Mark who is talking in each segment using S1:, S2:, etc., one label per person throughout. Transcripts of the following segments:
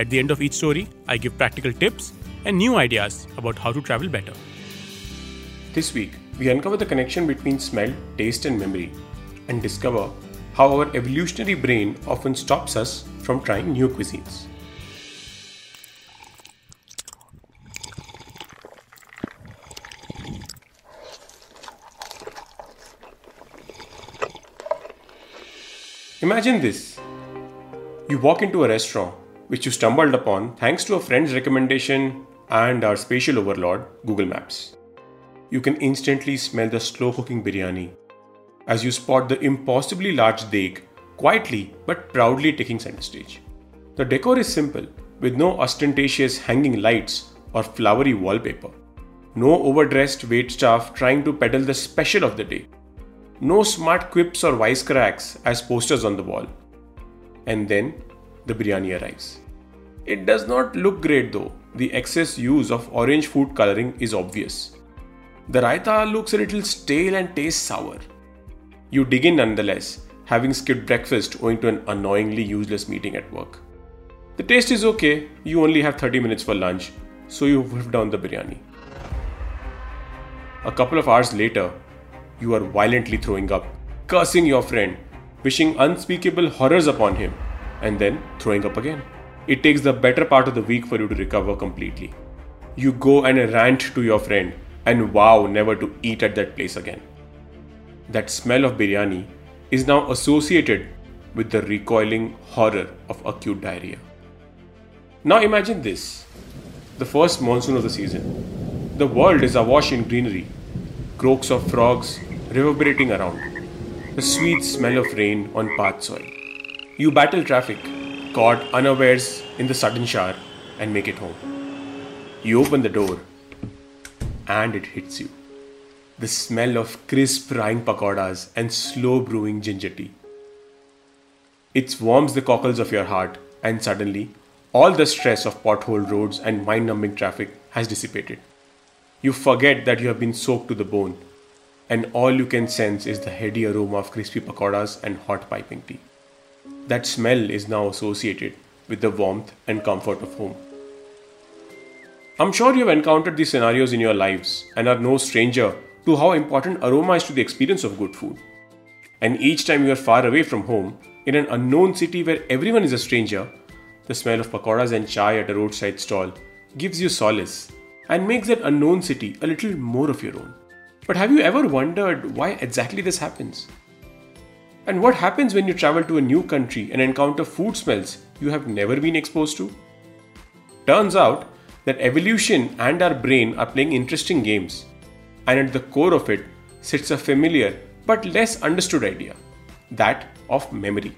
S1: At the end of each story, I give practical tips and new ideas about how to travel better.
S2: This week, we uncover the connection between smell, taste, and memory and discover how our evolutionary brain often stops us from trying new cuisines. Imagine this you walk into a restaurant which you stumbled upon thanks to a friend's recommendation and our spatial overlord, Google Maps. You can instantly smell the slow cooking biryani as you spot the impossibly large dek quietly but proudly taking center stage. The decor is simple, with no ostentatious hanging lights or flowery wallpaper. No overdressed wait staff trying to peddle the special of the day. No smart quips or wisecracks as posters on the wall. And then the biryani arrives. It does not look great though. The excess use of orange food coloring is obvious. The raita looks a little stale and tastes sour. You dig in nonetheless, having skipped breakfast owing to an annoyingly useless meeting at work. The taste is okay, you only have 30 minutes for lunch, so you whip down the biryani. A couple of hours later, you are violently throwing up, cursing your friend, wishing unspeakable horrors upon him, and then throwing up again. It takes the better part of the week for you to recover completely. You go and rant to your friend and vow never to eat at that place again. That smell of biryani is now associated with the recoiling horror of acute diarrhea. Now imagine this the first monsoon of the season. The world is awash in greenery, croaks of frogs reverberating around, the sweet smell of rain on parched soil. You battle traffic, caught unawares in the sudden shower, and make it home. You open the door, and it hits you. The smell of crisp frying pakoras and slow brewing ginger tea. It warms the cockles of your heart, and suddenly, all the stress of pothole roads and mind numbing traffic has dissipated. You forget that you have been soaked to the bone, and all you can sense is the heady aroma of crispy pakoras and hot piping tea. That smell is now associated with the warmth and comfort of home. I'm sure you have encountered these scenarios in your lives and are no stranger to how important aroma is to the experience of good food. And each time you are far away from home, in an unknown city where everyone is a stranger, the smell of pakoras and chai at a roadside stall gives you solace and makes that unknown city a little more of your own. But have you ever wondered why exactly this happens? And what happens when you travel to a new country and encounter food smells you have never been exposed to? Turns out that evolution and our brain are playing interesting games, and at the core of it sits a familiar but less understood idea that of memory.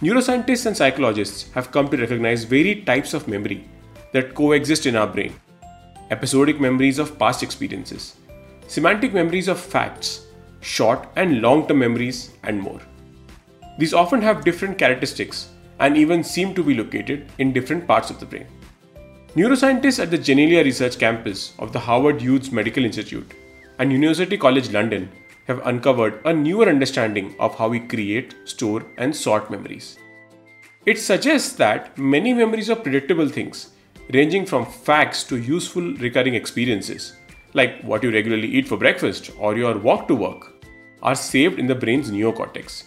S2: Neuroscientists and psychologists have come to recognize varied types of memory that coexist in our brain episodic memories of past experiences, semantic memories of facts, short and long term memories, and more. These often have different characteristics and even seem to be located in different parts of the brain. Neuroscientists at the Janelia Research Campus of the Howard Hughes Medical Institute and University College London have uncovered a newer understanding of how we create, store, and sort memories. It suggests that many memories of predictable things, ranging from facts to useful recurring experiences, like what you regularly eat for breakfast or your walk to work, are saved in the brain's neocortex,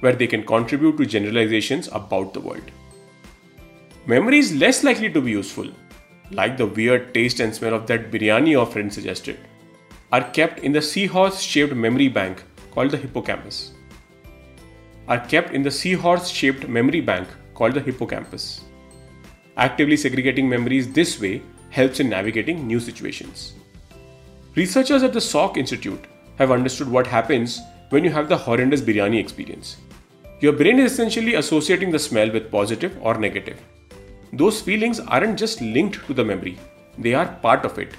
S2: where they can contribute to generalizations about the world. Memory is less likely to be useful, like the weird taste and smell of that biryani your friend suggested, are kept in the seahorse shaped memory bank called the hippocampus. Are kept in the seahorse shaped memory bank called the hippocampus. Actively segregating memories this way helps in navigating new situations. Researchers at the Salk Institute have understood what happens when you have the horrendous biryani experience. Your brain is essentially associating the smell with positive or negative. those feelings aren't just linked to the memory, they are part of it.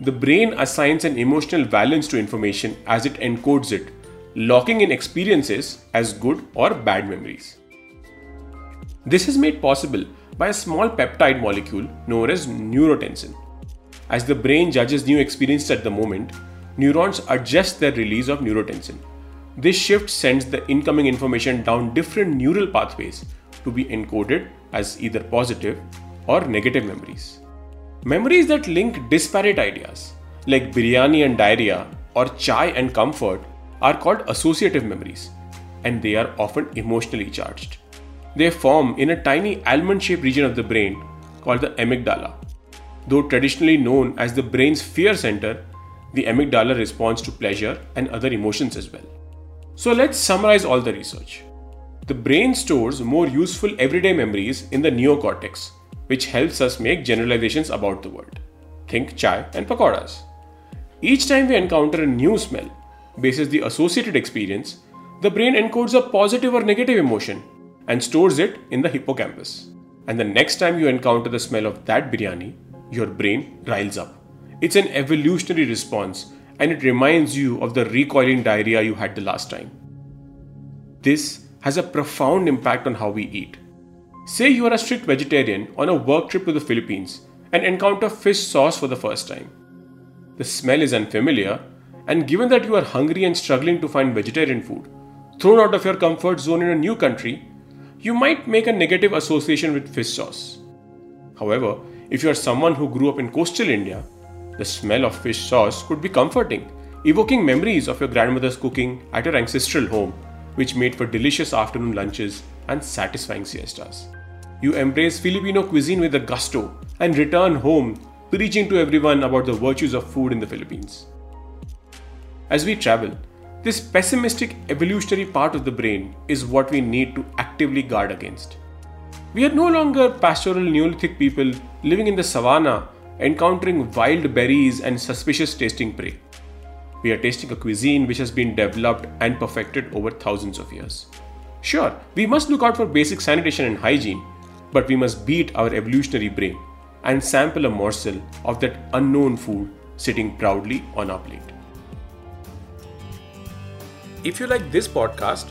S2: The brain assigns an emotional valence to information as it encodes it, locking in experiences as good or bad memories. This is made possible by a small peptide molecule known as neurotensin. As the brain judges new experiences at the moment, neurons adjust their release of neurotensin. This shift sends the incoming information down different neural pathways to be encoded as either positive or negative memories. Memories that link disparate ideas, like biryani and diarrhea or chai and comfort, are called associative memories, and they are often emotionally charged. They form in a tiny almond shaped region of the brain called the amygdala. Though traditionally known as the brain's fear center, the amygdala responds to pleasure and other emotions as well. So let's summarize all the research. The brain stores more useful everyday memories in the neocortex, which helps us make generalizations about the world. Think chai and pakoras. Each time we encounter a new smell, bases the associated experience, the brain encodes a positive or negative emotion and stores it in the hippocampus. And the next time you encounter the smell of that biryani, your brain riles up. It's an evolutionary response and it reminds you of the recoiling diarrhea you had the last time. This has a profound impact on how we eat. Say you are a strict vegetarian on a work trip to the Philippines and encounter fish sauce for the first time. The smell is unfamiliar, and given that you are hungry and struggling to find vegetarian food, thrown out of your comfort zone in a new country, you might make a negative association with fish sauce. However, if you are someone who grew up in coastal India, the smell of fish sauce could be comforting, evoking memories of your grandmother's cooking at your ancestral home, which made for delicious afternoon lunches and satisfying siestas. You embrace Filipino cuisine with a gusto and return home preaching to everyone about the virtues of food in the Philippines. As we travel, this pessimistic evolutionary part of the brain is what we need to actively guard against. We are no longer pastoral Neolithic people living in the savannah, encountering wild berries and suspicious tasting prey. We are tasting a cuisine which has been developed and perfected over thousands of years. Sure, we must look out for basic sanitation and hygiene, but we must beat our evolutionary brain and sample a morsel of that unknown food sitting proudly on our plate.
S1: If you like this podcast,